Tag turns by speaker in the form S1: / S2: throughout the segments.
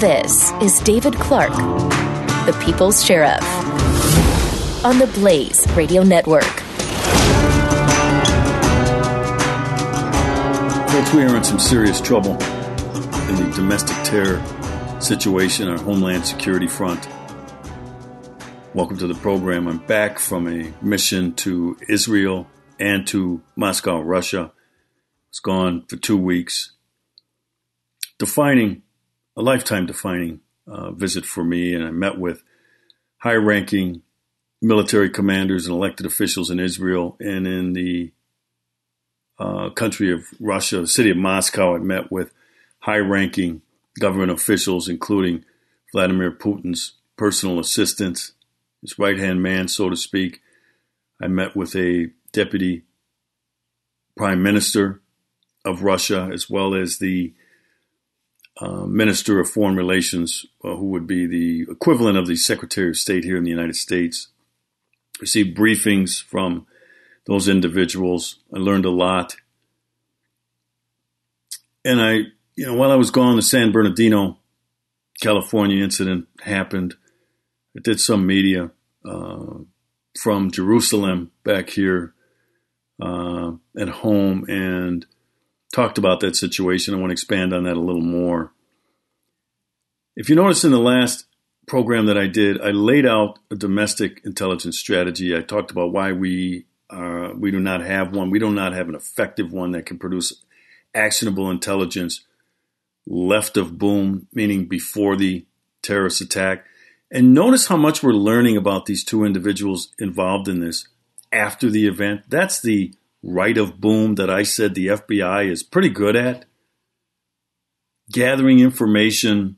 S1: This is David Clarke, the People's Sheriff, on the Blaze Radio Network.
S2: Folks, we are in some serious trouble in the domestic terror situation on Homeland Security front. Welcome to the program. I'm back from a mission to Israel and to Moscow, Russia. I was gone for two weeks. Defining a lifetime defining uh, visit for me, and I met with high ranking military commanders and elected officials in Israel and in the uh, country of Russia, the city of Moscow. I met with high ranking government officials, including Vladimir Putin's personal assistant, his right hand man, so to speak. I met with a deputy prime minister of Russia, as well as the uh, Minister of Foreign Relations, uh, who would be the equivalent of the Secretary of State here in the United States. Received briefings from those individuals. I learned a lot. And I, you know, while I was gone, the San Bernardino, California incident happened. I did some media uh, from Jerusalem back here uh, at home and talked about that situation. I want to expand on that a little more. If you notice in the last program that I did, I laid out a domestic intelligence strategy. I talked about why we uh, we do not have one. We do not have an effective one that can produce actionable intelligence left of boom, meaning before the terrorist attack. And notice how much we're learning about these two individuals involved in this after the event. That's the right of boom that I said the FBI is pretty good at. Gathering information,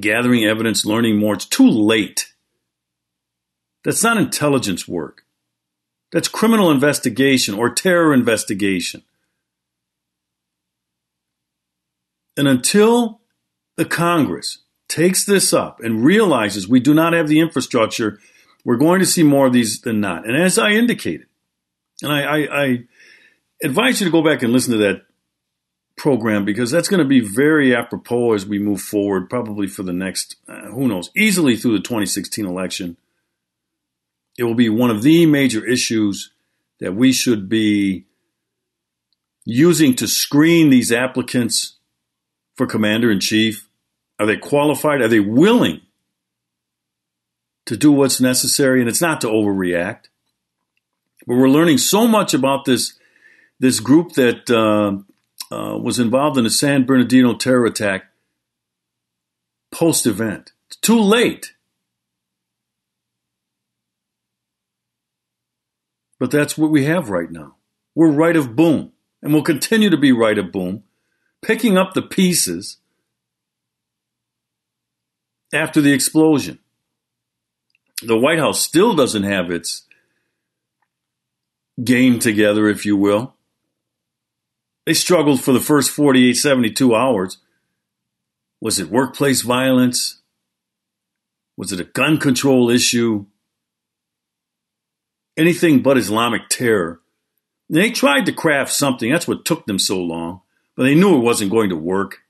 S2: gathering evidence, learning more. It's too late. That's not intelligence work. That's criminal investigation or terror investigation. And until the Congress takes this up and realizes we do not have the infrastructure, we're going to see more of these than not. And as I indicated, and I, I, I advise you to go back and listen to that program because that's going to be very apropos as we move forward, probably for the next, uh, who knows, easily through the 2016 election. It will be one of the major issues that we should be using to screen these applicants for commander in chief. Are they qualified? Are they willing to do what's necessary? And it's not to overreact. But we're learning so much about this this group that uh, uh, was involved in the San Bernardino terror attack post event. It's too late. But that's what we have right now. We're right of boom, and we'll continue to be right of boom, picking up the pieces after the explosion. The White House still doesn't have its game together, if you will. They struggled for the first 48, 72 hours. Was it workplace violence? Was it a gun control issue? Anything but Islamic terror. They tried to craft something. That's what took them so long. But they knew it wasn't going to work.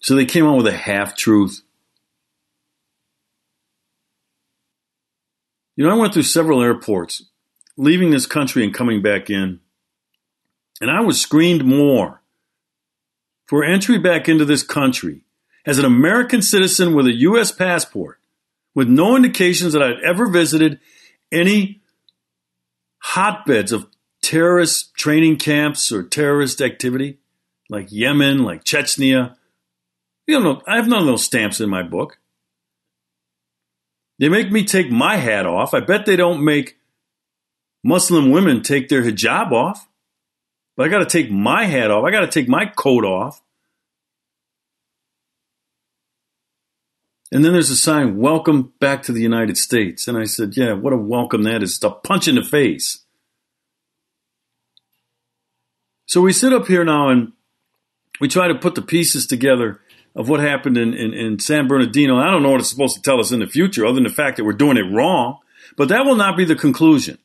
S2: So they came up with a half truth. You know, I went through several airports, leaving this country and coming back in, and I was screened more for entry back into this country as an American citizen with a U.S. passport, with no indications that I'd ever visited any hotbeds of terrorist training camps or terrorist activity, like Yemen, like Chechnya. You know, I have none of those stamps in my book. They make me take my hat off. I bet they don't make Muslim women take their hijab off. But I got to take my hat off. I got to take my coat off. And then there's a sign, Welcome back to the United States. And I said, Yeah, what a welcome that is. It's a punch in the face. So we sit up here now and we try to put the pieces together of what happened in, in, in, San Bernardino. I don't know what it's supposed to tell us in the future, other than the fact that we're doing it wrong. But that will not be the conclusion.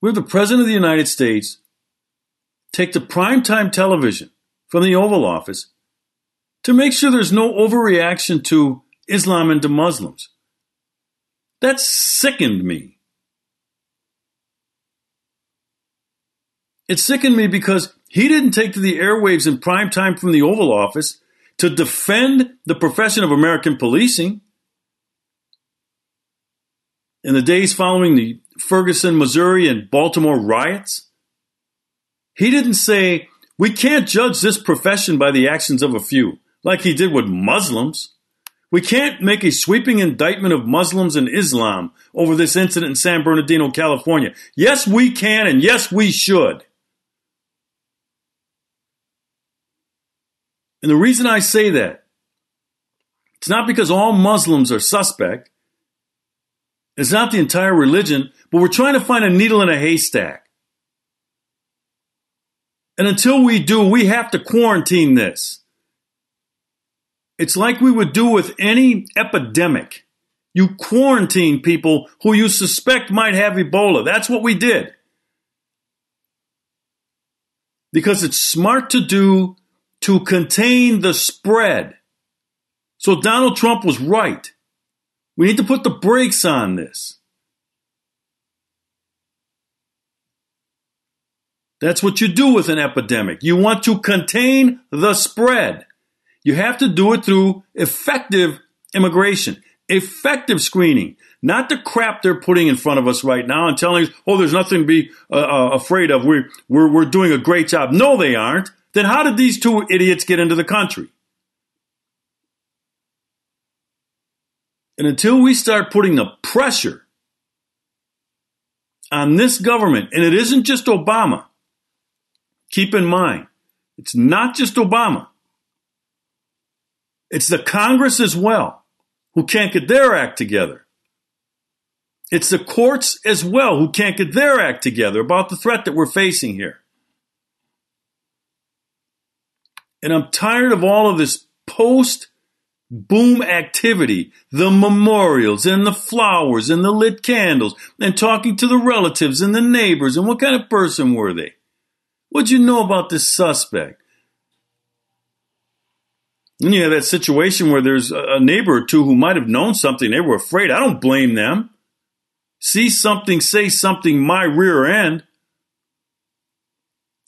S2: We're the President of the United States take the primetime television from the Oval Office to make sure there's no overreaction to Islam and to Muslims. That sickened me. It sickened me because he didn't take to the airwaves in prime time from the Oval Office to defend the profession of American policing. In the days following the Ferguson, Missouri, and Baltimore riots, he didn't say, We can't judge this profession by the actions of a few like he did with Muslims. We can't make a sweeping indictment of Muslims and Islam over this incident in San Bernardino, California. Yes, we can, and yes, we should. And the reason I say that, it's not because all Muslims are suspect. It's not the entire religion, but we're trying to find a needle in a haystack. And until we do, we have to quarantine this. It's like we would do with any epidemic. You quarantine people who you suspect might have Ebola. That's what we did. Because it's smart to do to contain the spread. So Donald Trump was right. We need to put the brakes on this. That's what you do with an epidemic. You want to contain the spread. You have to do it through effective immigration, effective screening, not the crap they're putting in front of us right now and telling us, oh, there's nothing to be uh, uh, afraid of. We're, we're, we're doing a great job. No, they aren't. Then how did these two idiots get into the country? And until we start putting the pressure on this government, and it isn't just Obama, keep in mind, it's not just Obama. It's the Congress as well who can't get their act together. It's the courts as well who can't get their act together about the threat that we're facing here. And I'm tired of all of this post boom activity, the memorials and the flowers and the lit candles and talking to the relatives and the neighbors and what kind of person were they? What'd you know about this suspect? And you have that situation where there's a neighbor or two who might have known something. They were afraid. I don't blame them. See something, say something, my rear end.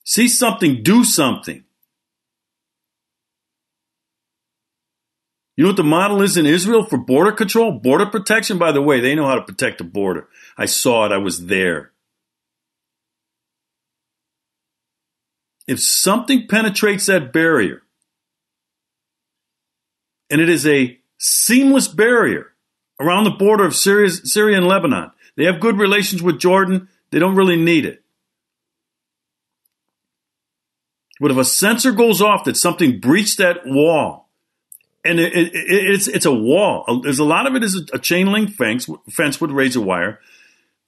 S2: See something, do something. You know what the model is in Israel for border control? Border protection, by the way, they know how to protect the border. I saw it, I was there. If something penetrates that barrier, and it is a seamless barrier around the border of Syria, Syria and Lebanon. They have good relations with Jordan. They don't really need it. But if a sensor goes off that something breached that wall, and it, it, it's it's a wall. There's a lot of it is a chain link fence fence with razor wire,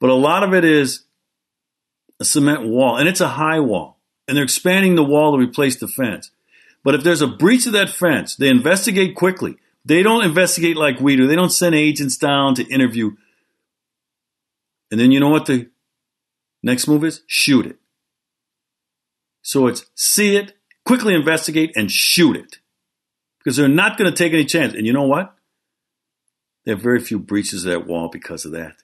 S2: but a lot of it is a cement wall, and it's a high wall, and they're expanding the wall to replace the fence. But if there's a breach of that fence, they investigate quickly. They don't investigate like we do. They don't send agents down to interview. And then you know what the next move is? Shoot it. So it's see it, quickly investigate, and shoot it. Because they're not going to take any chance. And you know what? There are very few breaches of that wall because of that.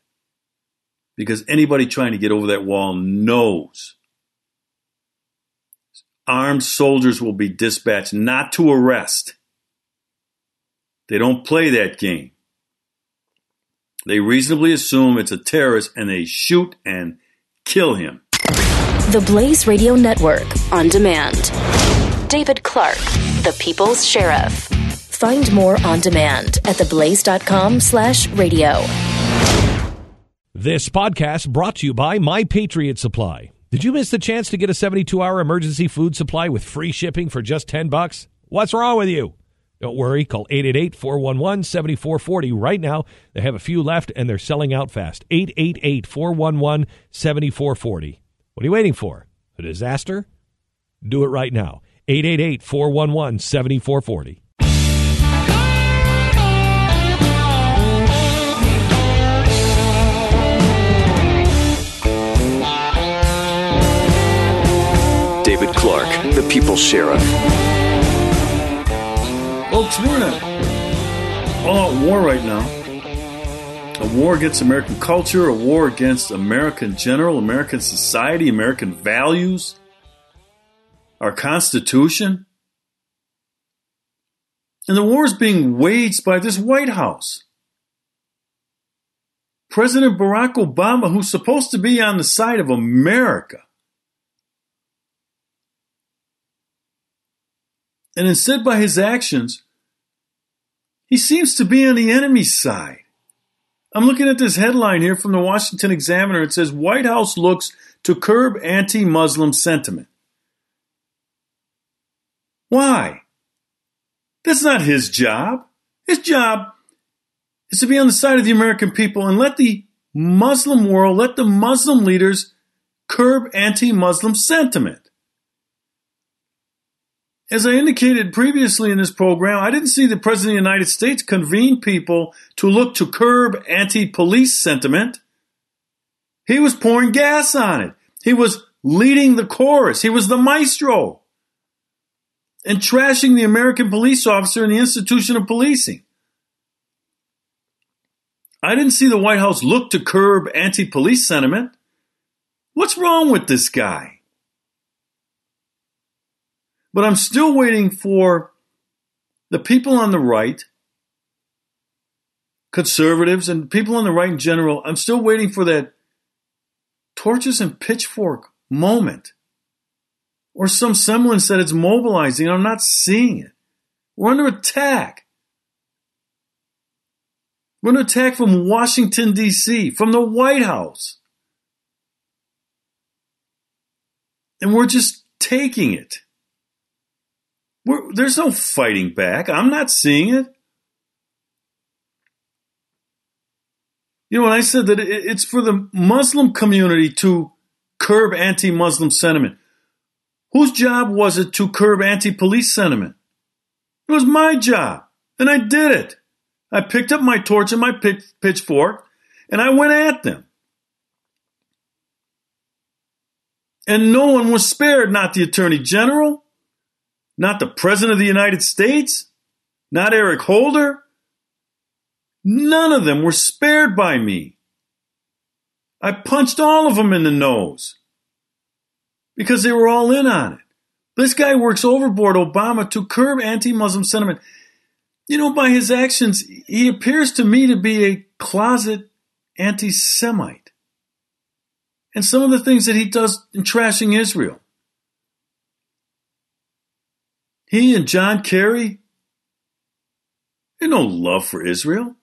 S2: Because anybody trying to get over that wall knows armed soldiers will be dispatched not to arrest. They don't play that game. They reasonably assume it's a terrorist and they shoot and kill him.
S1: The Blaze Radio Network on demand. David Clarke, the People's Sheriff. Find more on demand at theblaze.com slash radio.
S3: This podcast brought to you by My Patriot Supply. Did you miss the chance to get a 72 hour emergency food supply with free shipping for just 10 bucks? What's wrong with you? Don't worry, call 888 411 7440 right now. They have a few left and they're selling out fast. 888 411 7440. What are you waiting for? A disaster? Do it right now. 888 411 7440.
S4: David Clarke, the People's Sheriff.
S2: Folks, we're in a all-out war right now. A war against American culture, a war against American general, American society, American values, our Constitution. And the war is being waged by this White House. President Barack Obama, who's supposed to be on the side of America, and instead by his actions, he seems to be on the enemy's side. I'm looking at this headline here from the Washington Examiner. It says White House looks to curb anti Muslim sentiment. Why? That's not his job. His job is to be on the side of the American people and let the Muslim world, let the Muslim leaders curb anti Muslim sentiment. As I indicated previously in this program, I didn't see the President of the United States convene people to look to curb anti police sentiment. He was pouring gas on it. He was leading the chorus. He was the maestro and trashing the American police officer and the institution of policing. I didn't see the White House look to curb anti police sentiment. What's wrong with this guy? But I'm still waiting for the people on the right, conservatives, and people on the right in general. I'm still waiting for that torches and pitchfork moment or some semblance that it's mobilizing. I'm not seeing it. We're under attack. We're under attack from Washington, D.C., from the White House. And we're just taking it. We're, there's no fighting back. I'm not seeing it. You know, when I said that it's for the Muslim community to curb anti Muslim sentiment, whose job was it to curb anti police sentiment? It was my job, and I did it. I picked up my torch and my pitchfork, and I went at them. And no one was spared, not the Attorney General, not the President of the United States, not Eric Holder. None of them were spared by me. I punched all of them in the nose because they were all in on it. This guy works overboard Obama to curb anti Muslim sentiment. You know, by his actions, he appears to me to be a closet anti Semite. And some of the things that he does in trashing Israel. He and John Kerry, they no love for Israel.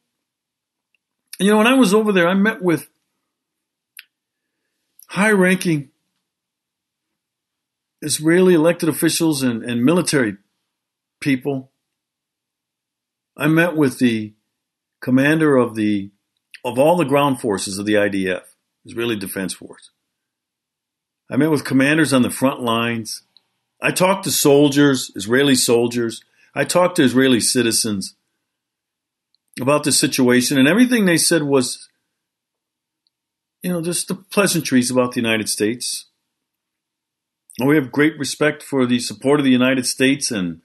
S2: You know, when I was over there, I met with high ranking Israeli elected officials and, and military people. I met with the commander of the of all the ground forces of the IDF, Israeli Defense Force. I met with commanders on the front lines. I talked to soldiers, Israeli soldiers. I talked to Israeli citizens about the situation, and everything they said was, you know, just the pleasantries about the United States. We have great respect for the support of the United States, and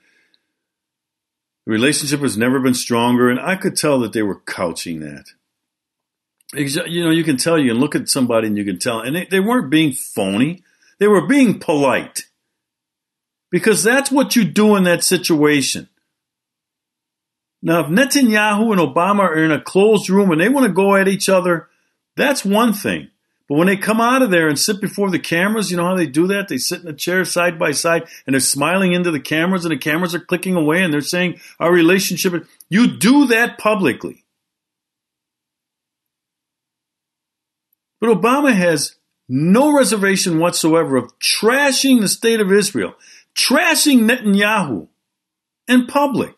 S2: the relationship has never been stronger. And I could tell that they were couching that. You know, you can tell, you can look at somebody and you can tell, and they, they weren't being phony, they were being polite. Because that's what you do in that situation. Now, if Netanyahu and Obama are in a closed room and they want to go at each other, that's one thing. But when they come out of there and sit before the cameras, you know how they do that? They sit in a chair side by side and they're smiling into the cameras and the cameras are clicking away and they're saying our relationship. You do that publicly. But Obama has no reservation whatsoever of trashing the state of Israel, trashing Netanyahu in public,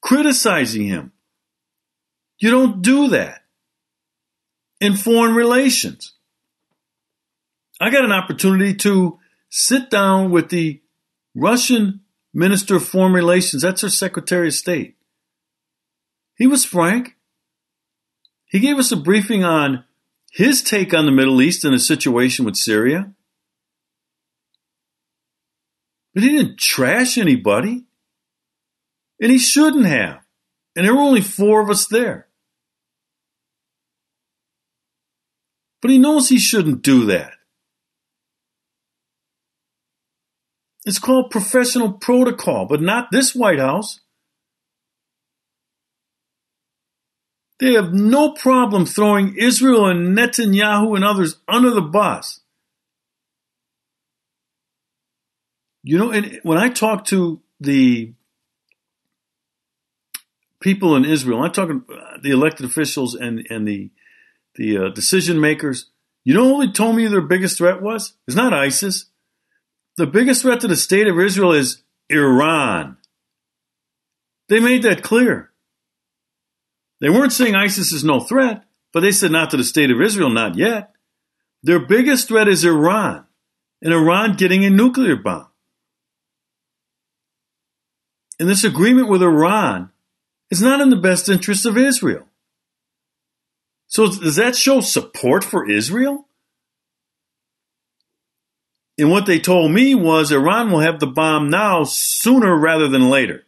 S2: criticizing him. You don't do that in foreign relations. I got an opportunity to sit down with the Russian Minister of Foreign Relations. That's her Secretary of State. He was frank. He gave us a briefing on his take on the Middle East and the situation with Syria. But he didn't trash anybody. And he shouldn't have. And there were only four of us there. But he knows he shouldn't do that. It's called professional protocol, but not this White House. They have no problem throwing Israel and Netanyahu and others under the bus. You know, and when I talk to the people in Israel, I'm talking uh, the elected officials and, and the, the uh, decision makers, you know who told me their biggest threat was? It's not ISIS. The biggest threat to the state of Israel is Iran. They made that clear. They weren't saying ISIS is no threat, but they said not to the state of Israel, not yet. Their biggest threat is Iran, and Iran getting a nuclear bomb. And this agreement with Iran is not in the best interest of Israel. So does that show support for Israel? And what they told me was Iran will have the bomb now sooner rather than later.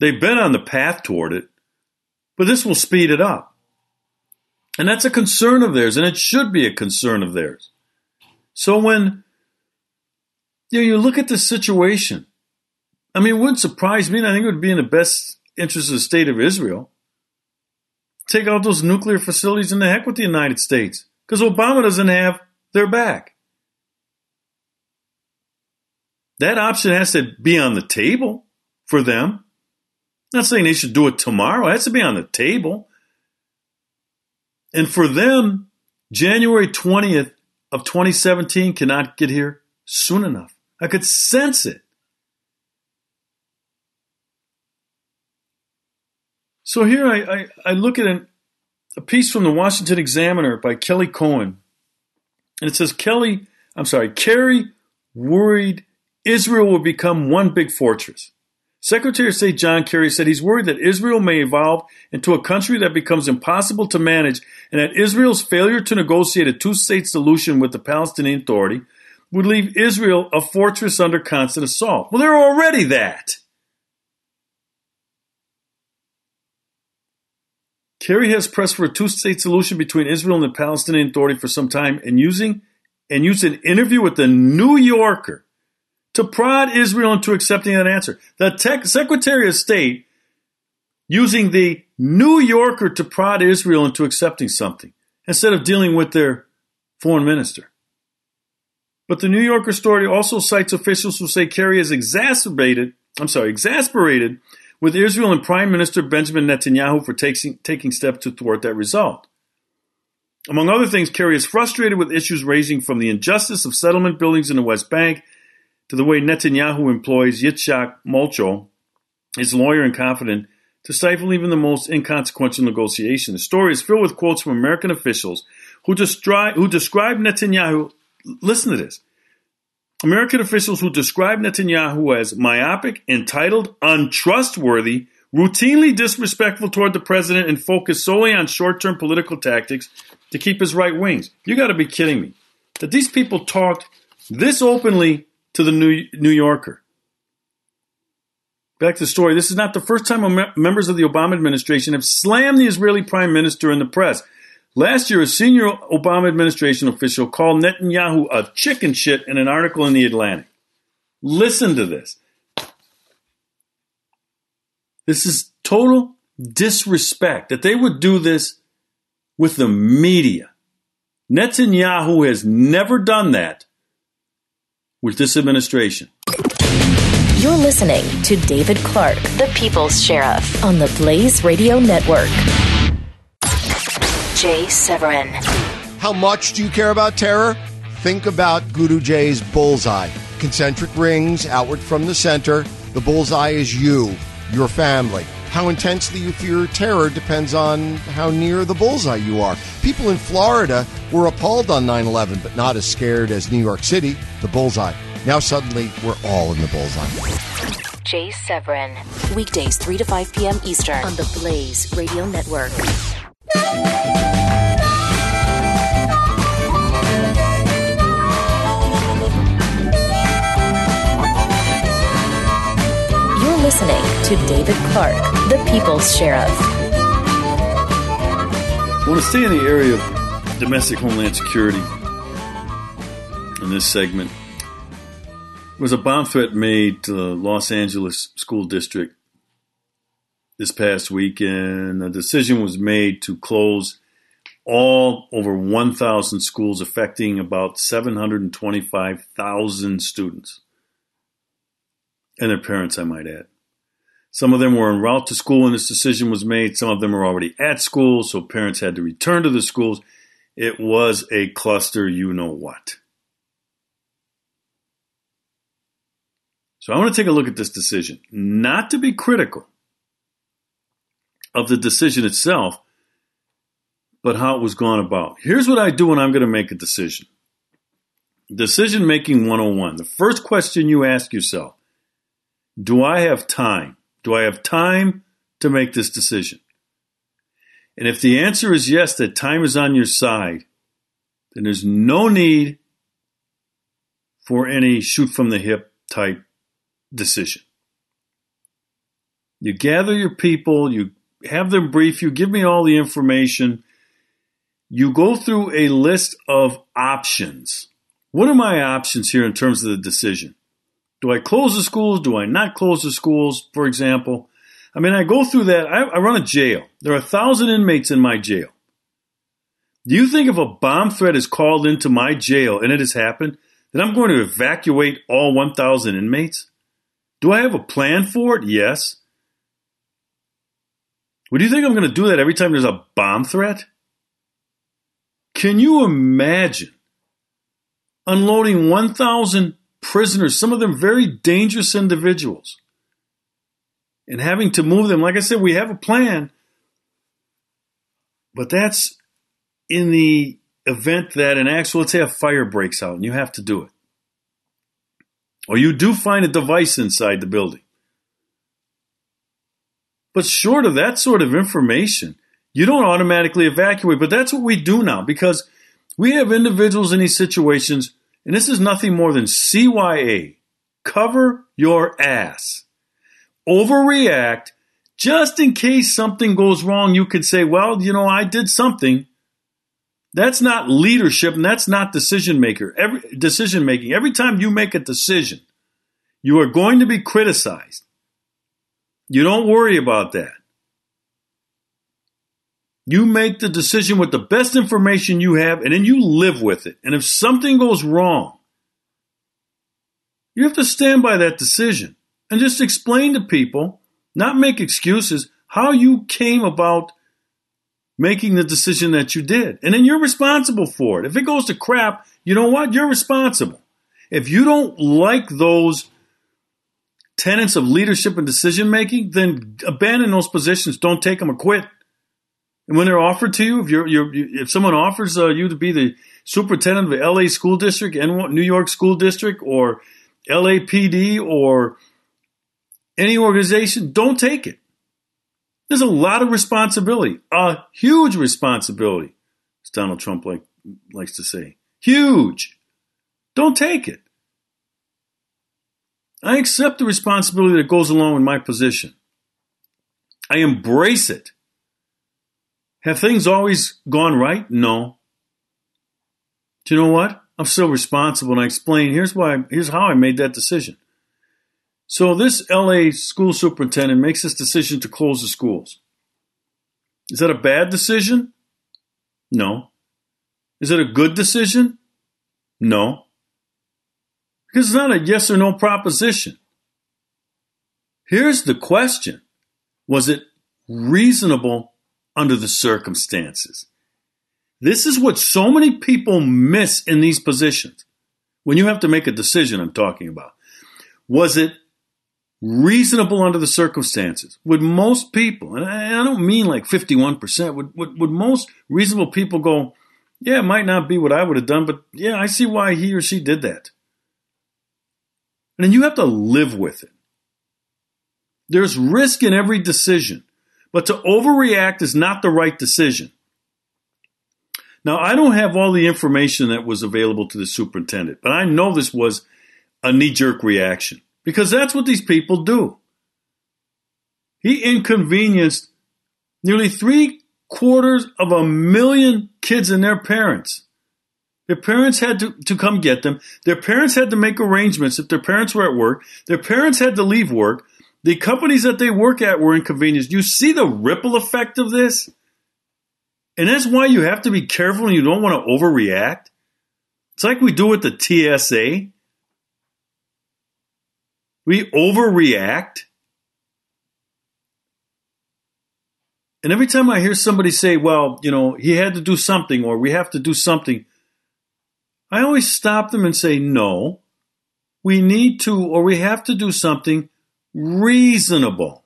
S2: They've been on the path toward it, but this will speed it up. And that's a concern of theirs, and it should be a concern of theirs. So when you, know, you look at the situation, I mean, it wouldn't surprise me, and I think it would be in the best interest of the state of Israel. Take out those nuclear facilities and the heck with the United States, because Obama doesn't have their back. That option has to be on the table for them not saying they should do it tomorrow. It has to be on the table. And for them, January 20th of 2017 cannot get here soon enough. I could sense it. So here I, I, I look at an, a piece from the Washington Examiner by Kelly Cohen. And it says Kelly, I'm sorry, Kerry worried Israel will become one big fortress. Secretary of State John Kerry said he's worried that Israel may evolve into a country that becomes impossible to manage and that Israel's failure to negotiate a two state solution with the Palestinian Authority would leave Israel a fortress under constant assault. Well, they're already that. Kerry has pressed for a two state solution between Israel and the Palestinian Authority for some time and using and used an interview with the New Yorker to prod Israel into accepting that answer. The tech, Secretary of State using the New Yorker to prod Israel into accepting something instead of dealing with their foreign minister. But the New Yorker story also cites officials who say Kerry is exacerbated, I'm sorry, exasperated with Israel and Prime Minister Benjamin Netanyahu for taking, taking steps to thwart that result. Among other things, Kerry is frustrated with issues raising from the injustice of settlement buildings in the West Bank to the way Netanyahu employs Yitzhak Molcho, his lawyer and confidant, to stifle even the most inconsequential negotiation. The story is filled with quotes from American officials who, destri- who describe Netanyahu. Listen to this. American officials who describe Netanyahu as myopic, entitled, untrustworthy, routinely disrespectful toward the president, and focused solely on short term political tactics to keep his right wings. You got to be kidding me. That these people talked this openly to the New, New Yorker. Back to the story. This is not the first time members of the Obama administration have slammed the Israeli prime minister in the press. Last year, a senior Obama administration official called Netanyahu a chicken shit in an article in The Atlantic. Listen to this. This is total disrespect that they would do this with the media. Netanyahu has never done that with this administration.
S1: You're listening to David Clarke, the People's Sheriff, on the Blaze Radio Network. Jay Severin.
S5: How much do you care about terror? Think about Guru Jay's bullseye. Concentric rings outward from the center. The bullseye is you, your family. How intensely you fear terror depends on how near the bullseye you are. People in Florida were appalled on 9 11, but not as scared as New York City, the bullseye. Now suddenly we're all in the bullseye.
S1: Jay Severin. Weekdays 3 to 5 p.m. Eastern on the Blaze Radio Network. Listening to David Clarke, the People's Sheriff.
S2: I want to stay in the area of domestic homeland security in this segment. There was a bomb threat made to the Los Angeles School District this past weekend. A decision was made to close all over 1,000 schools, affecting about 725,000 students and their parents, I might add. Some of them were en route to school when this decision was made. Some of them were already at school, so parents had to return to the schools. It was a cluster, you know what. So I want to take a look at this decision, not to be critical of the decision itself, but how it was gone about. Here's what I do when I'm going to make a decision. Decision making 101. The first question you ask yourself Do I have time? Do I have time to make this decision? And if the answer is yes, that time is on your side, then there's no need for any shoot from the hip type decision. You gather your people, you have them brief you, give me all the information. You go through a list of options. What are my options here in terms of the decision? Do I close the schools? Do I not close the schools, for example? I mean, I go through that. I, I run a jail. There are a thousand inmates in my jail. Do you think if a bomb threat is called into my jail and it has happened, that I'm going to evacuate all 1,000 inmates? Do I have a plan for it? Yes. Would you think I'm going to do that every time there's a bomb threat? Can you imagine unloading 1,000 prisoners, some of them very dangerous individuals, and having to move them. Like I said, we have a plan, but that's in the event that an actual, let's say a fire breaks out and you have to do it. Or you do find a device inside the building. But short of that sort of information, you don't automatically evacuate. But that's what we do now because we have individuals in these situations and this is nothing more than CYA. Cover your ass. Overreact. Just in case something goes wrong, you could say, well, you know, I did something. That's not leadership and that's not decision maker. Every decision making. Every time you make a decision, you are going to be criticized. You don't worry about that. You make the decision with the best information you have, and then you live with it. And if something goes wrong, you have to stand by that decision and just explain to people, not make excuses, how you came about making the decision that you did. And then you're responsible for it. If it goes to crap, you know what? You're responsible. If you don't like those tenets of leadership and decision making, then abandon those positions. Don't take them or quit. And when they're offered to you, if you're, you're if someone offers uh, you to be the superintendent of the LA school district New York school district or LAPD or any organization, don't take it. There's a lot of responsibility, a huge responsibility, as Donald Trump like, likes to say. Huge. Don't take it. I accept the responsibility that goes along with my position. I embrace it. Have things always gone right? No. Do you know what? I'm still responsible and I explain here's why here's how I made that decision. So this LA school superintendent makes this decision to close the schools. Is that a bad decision? No. Is it a good decision? No. Because it's not a yes or no proposition. Here's the question Was it reasonable under the circumstances. This is what so many people miss in these positions. When you have to make a decision, I'm talking about. Was it reasonable under the circumstances? Would most people, and I, don't mean like 51%, would, would, would most reasonable people go, yeah, it might not be what I would have done, but yeah, I see why he or she did that. And then you have to live with it. There's risk in every decision, but to overreact is not the right decision. Now, I don't have all the information that was available to the superintendent, but I know this was a knee jerk reaction because that's what these people do. He inconvenienced nearly three quarters of a million kids and their parents. Their parents had to, to come get them. Their parents had to make arrangements if their parents were at work. Their parents had to leave work. The companies that they work at were inconvenienced. You see the ripple effect of this? And that's why you have to be careful and you don't want to overreact. It's like we do with the TSA. We overreact. And every time I hear somebody say, well, you know, he had to do something or we have to do something, I always stop them and say, no, we need to or we have to do something reasonable.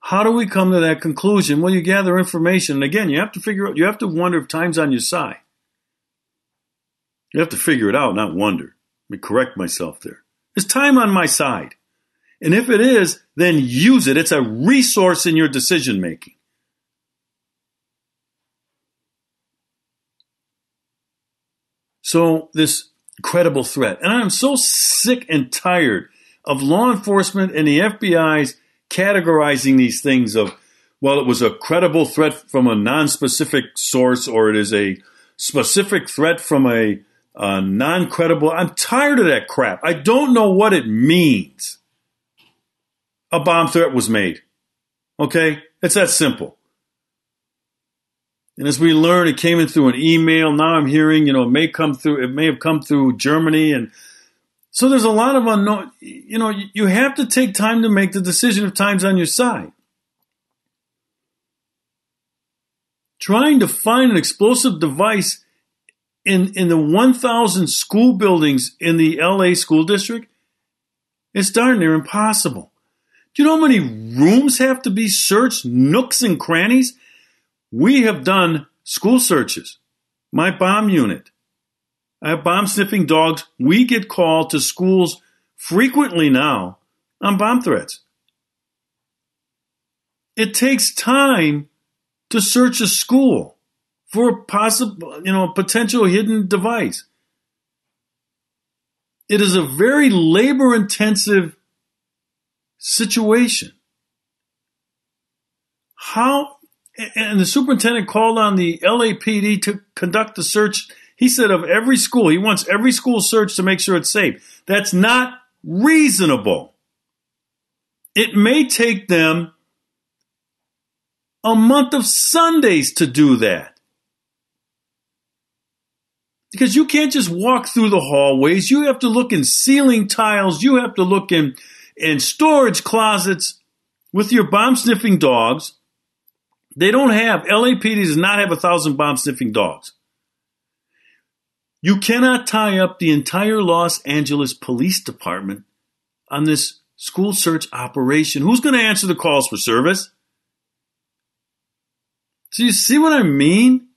S2: How do we come to that conclusion? Well, you gather information. And again, you have to figure out, you have to wonder if time's on your side. You have to figure it out, not wonder. Let me correct myself there. Is time on my side? And if it is, then use it. It's a resource in your decision making. So, this credible threat. And I'm so sick and tired of law enforcement and the FBI's categorizing these things of, well, it was a credible threat from a non-specific source or it is a specific threat from a, a non-credible. I'm tired of that crap. I don't know what it means. A bomb threat was made. Okay? It's that simple. And as we learn, it came in through an email. Now I'm hearing, you know, it may come through, it may have come through Germany and so there's a lot of unknown. You know, you have to take time to make the decision if time's on your side. Trying to find an explosive device in, in the 1,000 school buildings in the LA school district, it's darn near impossible. Do you know how many rooms have to be searched, nooks and crannies? We have done school searches. My bomb unit, I have bomb sniffing dogs. We get called to schools frequently now on bomb threats. It takes time to search a school for a possible, you know, potential hidden device. It is a very labor intensive situation. How, and the superintendent called on the LAPD to conduct the search he said of every school, he wants every school searched to make sure it's safe. That's not reasonable. It may take them a month of Sundays to do that. Because you can't just walk through the hallways. You have to look in ceiling tiles. You have to look in, in storage closets with your bomb sniffing dogs. They don't have, LAPD does not have a thousand bomb sniffing dogs. You cannot tie up the entire Los Angeles Police Department on this school search operation. Who's going to answer the calls for service? So you see what I mean?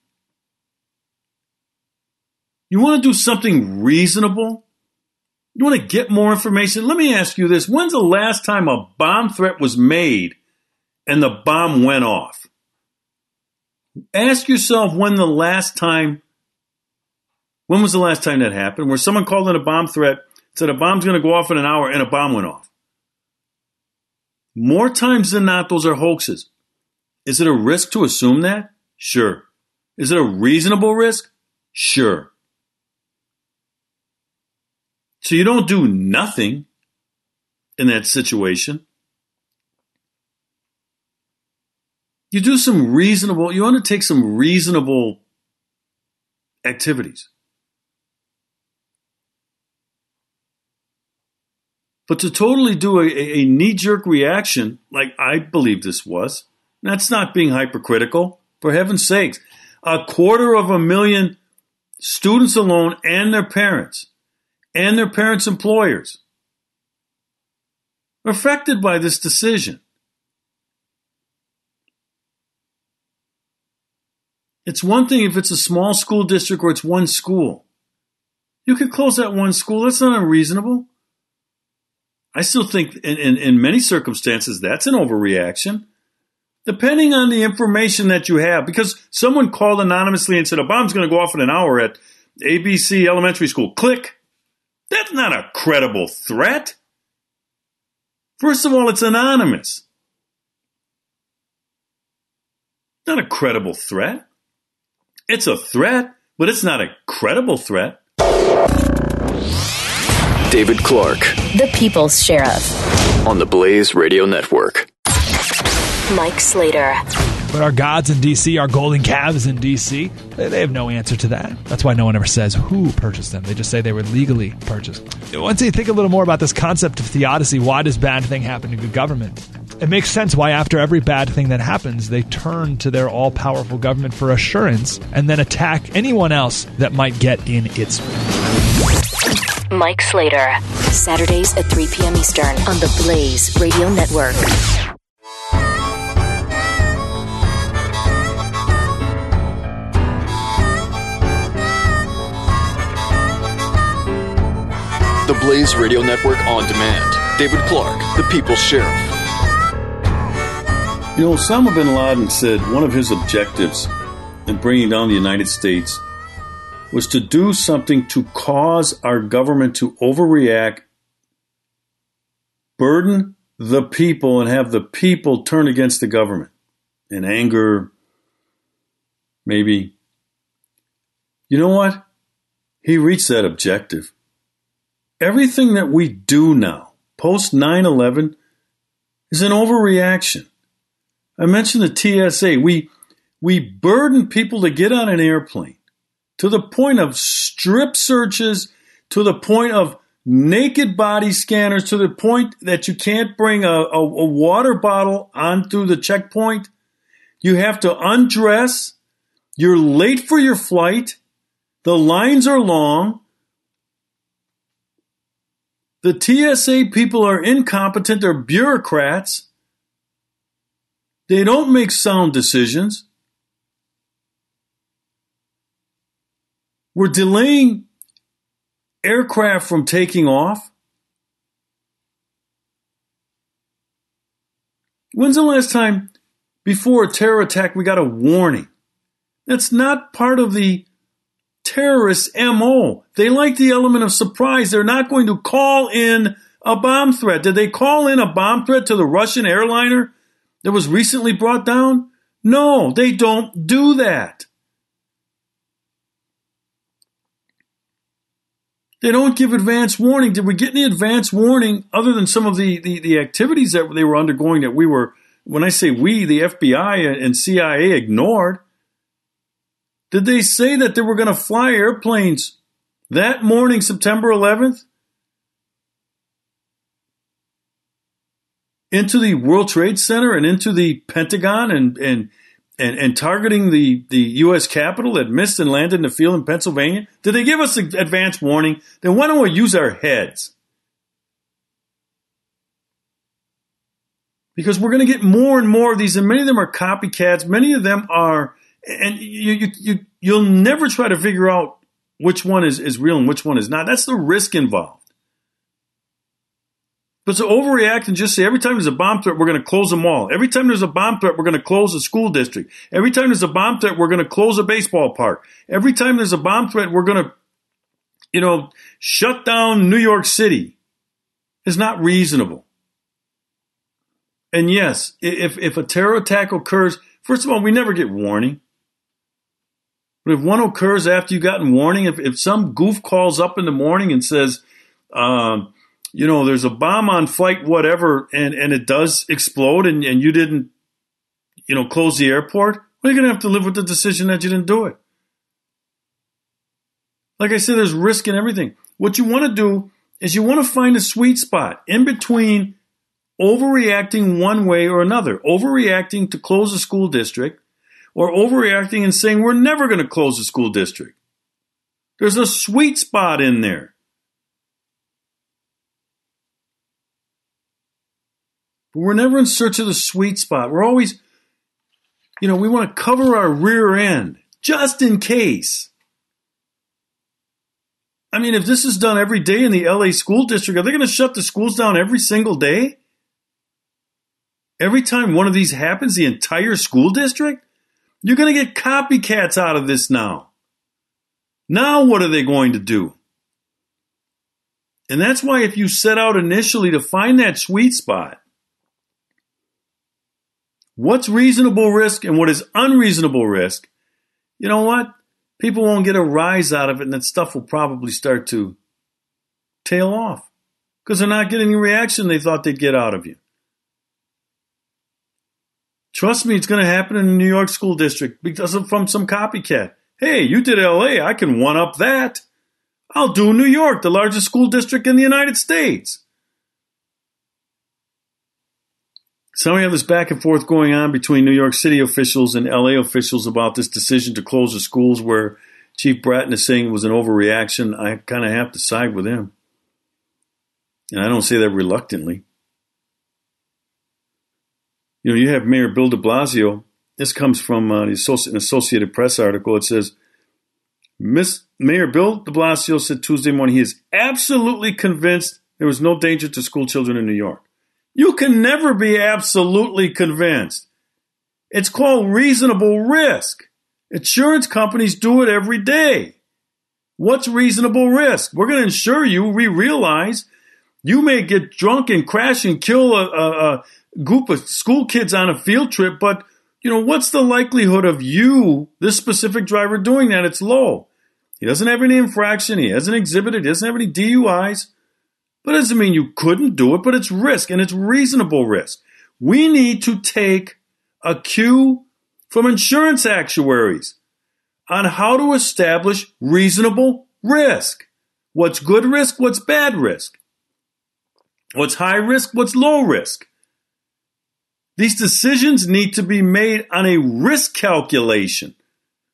S2: You want to do something reasonable? You want to get more information? Let me ask you this. When's the last time a bomb threat was made and the bomb went off? Ask yourself when the last time when was the last time that happened? Where someone called in a bomb threat, said a bomb's going to go off in an hour, and a bomb went off. More times than not, those are hoaxes. Is it a risk to assume that? Sure. Is it a reasonable risk? Sure. So you don't do nothing in that situation. You do some reasonable, you undertake some reasonable activities. But to totally do a, a knee jerk reaction, like I believe this was, that's not being hypercritical. For heaven's sakes. A quarter of a million students alone and their parents and their parents' employers affected by this decision. It's one thing if it's a small school district or it's one school. You could close that one school. That's not unreasonable. I still think in, in, in many circumstances that's an overreaction. Depending on the information that you have, because someone called anonymously and said a bomb's going to go off in an hour at ABC Elementary School. Click. That's not a credible threat. First of all, it's anonymous. Not a credible threat. It's a threat, but it's not a credible threat.
S4: David Clarke
S1: The People's Sheriff.
S4: on the Blaze Radio Network.
S1: Mike Slater.
S6: But our gods in DC, our golden calves in DC, they, they have no answer to that. That's why no one ever says who purchased them. They just say they were legally purchased. Once you think a little more about this concept of theodicy, why does bad thing happen to good government? It makes sense why after every bad thing that happens, they turn to their all-powerful government for assurance and then attack anyone else that might get in its way.
S1: Mike Slater. Saturdays at 3 p.m. Eastern on the Blaze Radio Network.
S4: The Blaze Radio Network on demand. David Clarke, the People's Sheriff.
S2: You know, Osama bin Laden said one of his objectives in bringing down the United States was to do something to cause our government to overreact, burden the people, and have the people turn against the government in anger, maybe. You know what? He reached that objective. Everything that we do now, post 9 11, is an overreaction. I mentioned the TSA. We, we burden people to get on an airplane to the point of strip searches, to the point of naked body scanners, to the point that you can't bring a, a, a water bottle on through the checkpoint. You have to undress. You're late for your flight. The lines are long. The TSA people are incompetent. They're bureaucrats. They don't make sound decisions. We're delaying aircraft from taking off. When's the last time before a terror attack we got a warning? That's not part of the terrorist MO. They like the element of surprise. They're not going to call in a bomb threat. Did they call in a bomb threat to the Russian airliner that was recently brought down? No, they don't do that. They don't give advance warning. Did we get any advance warning other than some of the, the, the activities that they were undergoing that we were, when I say we, the FBI and CIA ignored? Did they say that they were going to fly airplanes that morning, September 11th, into the World Trade Center and into the Pentagon and and and, and targeting the, the U.S. Capitol that missed and landed in the field in Pennsylvania? Did they give us an advance warning? Then why don't we use our heads? Because we're going to get more and more of these, and many of them are copycats. Many of them are, and you, you, you, you'll never try to figure out which one is, is real and which one is not. That's the risk involved. But to overreact and just say every time there's a bomb threat, we're going to close them all. Every time there's a bomb threat, we're going to close a school district. Every time there's a bomb threat, we're going to close a baseball park. Every time there's a bomb threat, we're going to, you know, shut down New York City. Is not reasonable. And yes, if, if a terror attack occurs, first of all, we never get warning. But if one occurs after you've gotten warning, if, if some goof calls up in the morning and says, um, you know, there's a bomb on flight, whatever, and, and it does explode and, and you didn't, you know, close the airport, well, you're going to have to live with the decision that you didn't do it. Like I said, there's risk in everything. What you want to do is you want to find a sweet spot in between overreacting one way or another, overreacting to close a school district or overreacting and saying we're never going to close the school district. There's a sweet spot in there. But we're never in search of the sweet spot. We're always, you know, we want to cover our rear end just in case. I mean, if this is done every day in the LA school district, are they going to shut the schools down every single day? Every time one of these happens, the entire school district? You're going to get copycats out of this now. Now, what are they going to do? And that's why, if you set out initially to find that sweet spot, what's reasonable risk and what is unreasonable risk, you know what? People won't get a rise out of it, and that stuff will probably start to tail off because they're not getting the reaction they thought they'd get out of you. Trust me, it's going to happen in the New York school district because of from some copycat. Hey, you did LA, I can one up that. I'll do New York, the largest school district in the United States. So we have this back and forth going on between New York City officials and LA officials about this decision to close the schools where Chief Bratton is saying it was an overreaction. I kind of have to side with him. And I don't say that reluctantly. You know, you have Mayor Bill de Blasio. This comes from uh, an Associated Press article. It says, Miss Mayor Bill de Blasio said Tuesday morning he is absolutely convinced there was no danger to school children in New York. You can never be absolutely convinced. It's called reasonable risk. Insurance companies do it every day. What's reasonable risk? We're going to insure you. We realize you may get drunk and crash and kill a, a, a group of school kids on a field trip, but you know, what's the likelihood of you, this specific driver, doing that? It's low. He doesn't have any infraction. He hasn't exhibited. He doesn't have any DUIs. But it doesn't mean you couldn't do it, but it's risk and it's reasonable risk. We need to take a cue from insurance actuaries on how to establish reasonable risk. What's good risk? What's bad risk? What's high risk? What's low risk? These decisions need to be made on a risk calculation,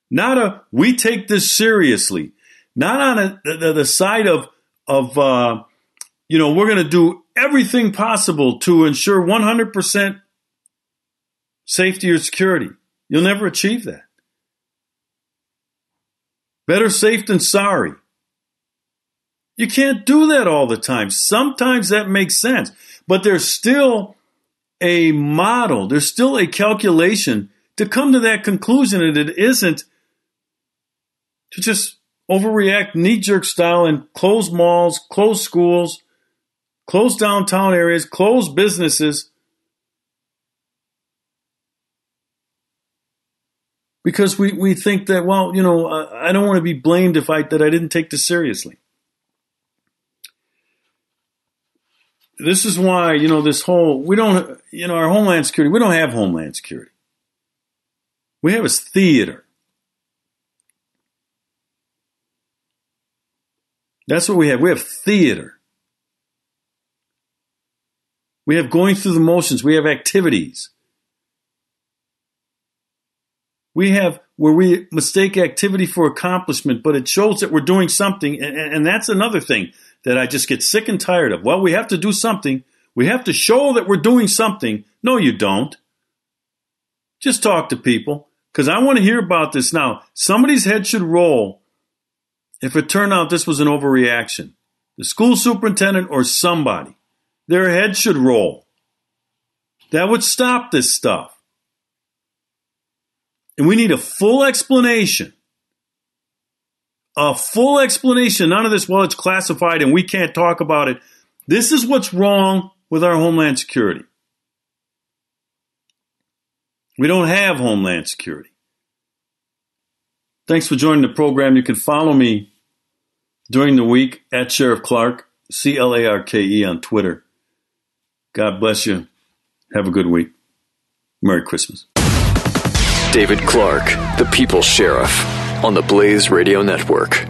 S2: not a we take this seriously, not on a, the, the side of of uh, you know, we're going to do everything possible to ensure 100% safety or security. You'll never achieve that. Better safe than sorry. You can't do that all the time. Sometimes that makes sense, but there's still a model, there's still a calculation to come to that conclusion, and it isn't to just overreact knee jerk style and close malls, close schools, close downtown areas, close businesses. Because we, we think that, well, you know, I, I don't want to be blamed if I that I didn't take this seriously. This is why, you know, this whole we don't you know, our homeland security, we don't have homeland security. We have a theater. That's what we have. We have theater. We have going through the motions. We have activities. We have where we mistake activity for accomplishment, but it shows that we're doing something. And, and, that's another thing that I just get sick and tired of. Well, we have to do something. We have to show that we're doing something. No, you don't. Just talk to people because I want to hear about this now. Somebody's head should roll if it turned out this was an overreaction. The school superintendent or somebody. Their head should roll. That would stop this stuff. And we need a full explanation. A full explanation. None of this, well, it's classified and we can't talk about it. This is what's wrong with our Homeland Security. We don't have Homeland Security. Thanks for joining the program. You can follow me during the week at Sheriff Clarke, C L A R K E on Twitter. God bless you. Have a good week. Merry Christmas.
S4: David Clarke, the People's Sheriff, on the Blaze Radio Network.